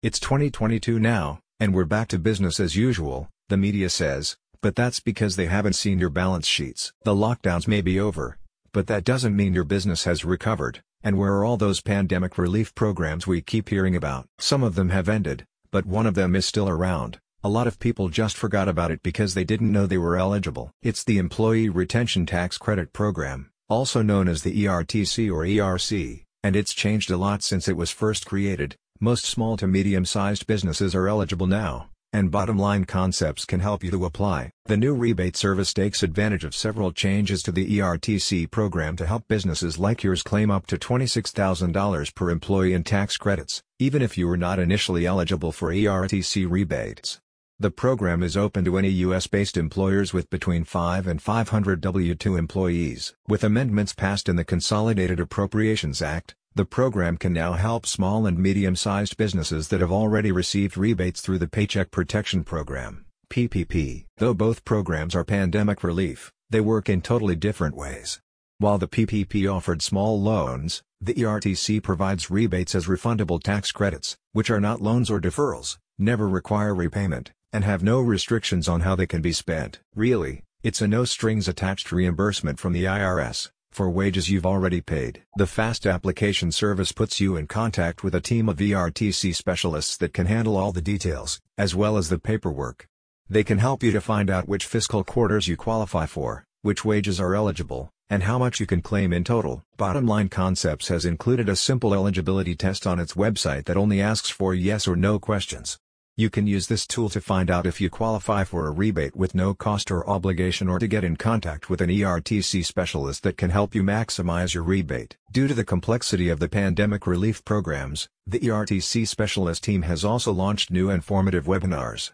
It's 2022 now, and we're back to business as usual, the media says, but that's because they haven't seen your balance sheets. The lockdowns may be over, but that doesn't mean your business has recovered, and where are all those pandemic relief programs we keep hearing about? Some of them have ended, but one of them is still around. A lot of people just forgot about it because they didn't know they were eligible. It's the Employee Retention Tax Credit Program, also known as the ERTC or ERC, and it's changed a lot since it was first created, most small to medium-sized businesses are eligible now, and Bottom Line Concepts can help you to apply. The new rebate service takes advantage of several changes to the ERTC program to help businesses like yours claim up to $26,000 per employee in tax credits, even if you were not initially eligible for ERTC rebates. The program is open to any U.S.-based employers with between 5 and 500 W-2 employees. With amendments passed in the Consolidated Appropriations Act, the program can now help small and medium-sized businesses that have already received rebates through the Paycheck Protection Program PPP. Though both programs are pandemic relief, they work in totally different ways. While the PPP offered small loans, the ERTC provides rebates as refundable tax credits, which are not loans or deferrals, never require repayment, and have no restrictions on how they can be spent. Really, it's a no-strings-attached reimbursement from the IRS for wages you've already paid. The Fast Application Service puts you in contact with a team of ERTC specialists that can handle all the details, as well as the paperwork. They can help you to find out which fiscal quarters you qualify for, which wages are eligible, and how much you can claim in total. Bottom Line Concepts has included a simple eligibility test on its website that only asks for yes or no questions. You can use this tool to find out if you qualify for a rebate with no cost or obligation or to get in contact with an ERTC specialist that can help you maximize your rebate. Due to the complexity of the pandemic relief programs, the ERTC specialist team has also launched new informative webinars.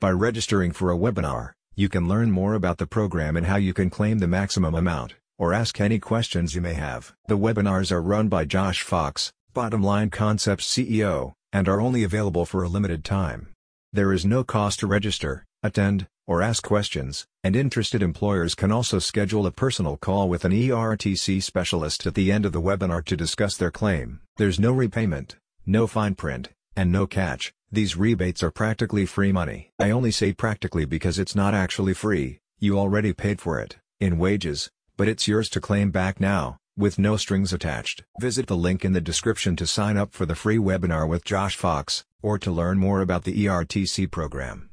By registering for a webinar, you can learn more about the program and how you can claim the maximum amount, or ask any questions you may have. The webinars are run by Josh Fox, Bottom Line Concepts CEO, and are only available for a limited time. There is no cost to register, attend, or ask questions, and interested employers can also schedule a personal call with an ERTC specialist at the end of the webinar to discuss their claim. There's no repayment, no fine print, and no catch. These rebates are practically free money. I only say practically because it's not actually free, you already paid for it, in wages, but it's yours to claim back now with no strings attached. Visit the link in the description to sign up for the free webinar with Josh Fox, or to learn more about the ERTC program.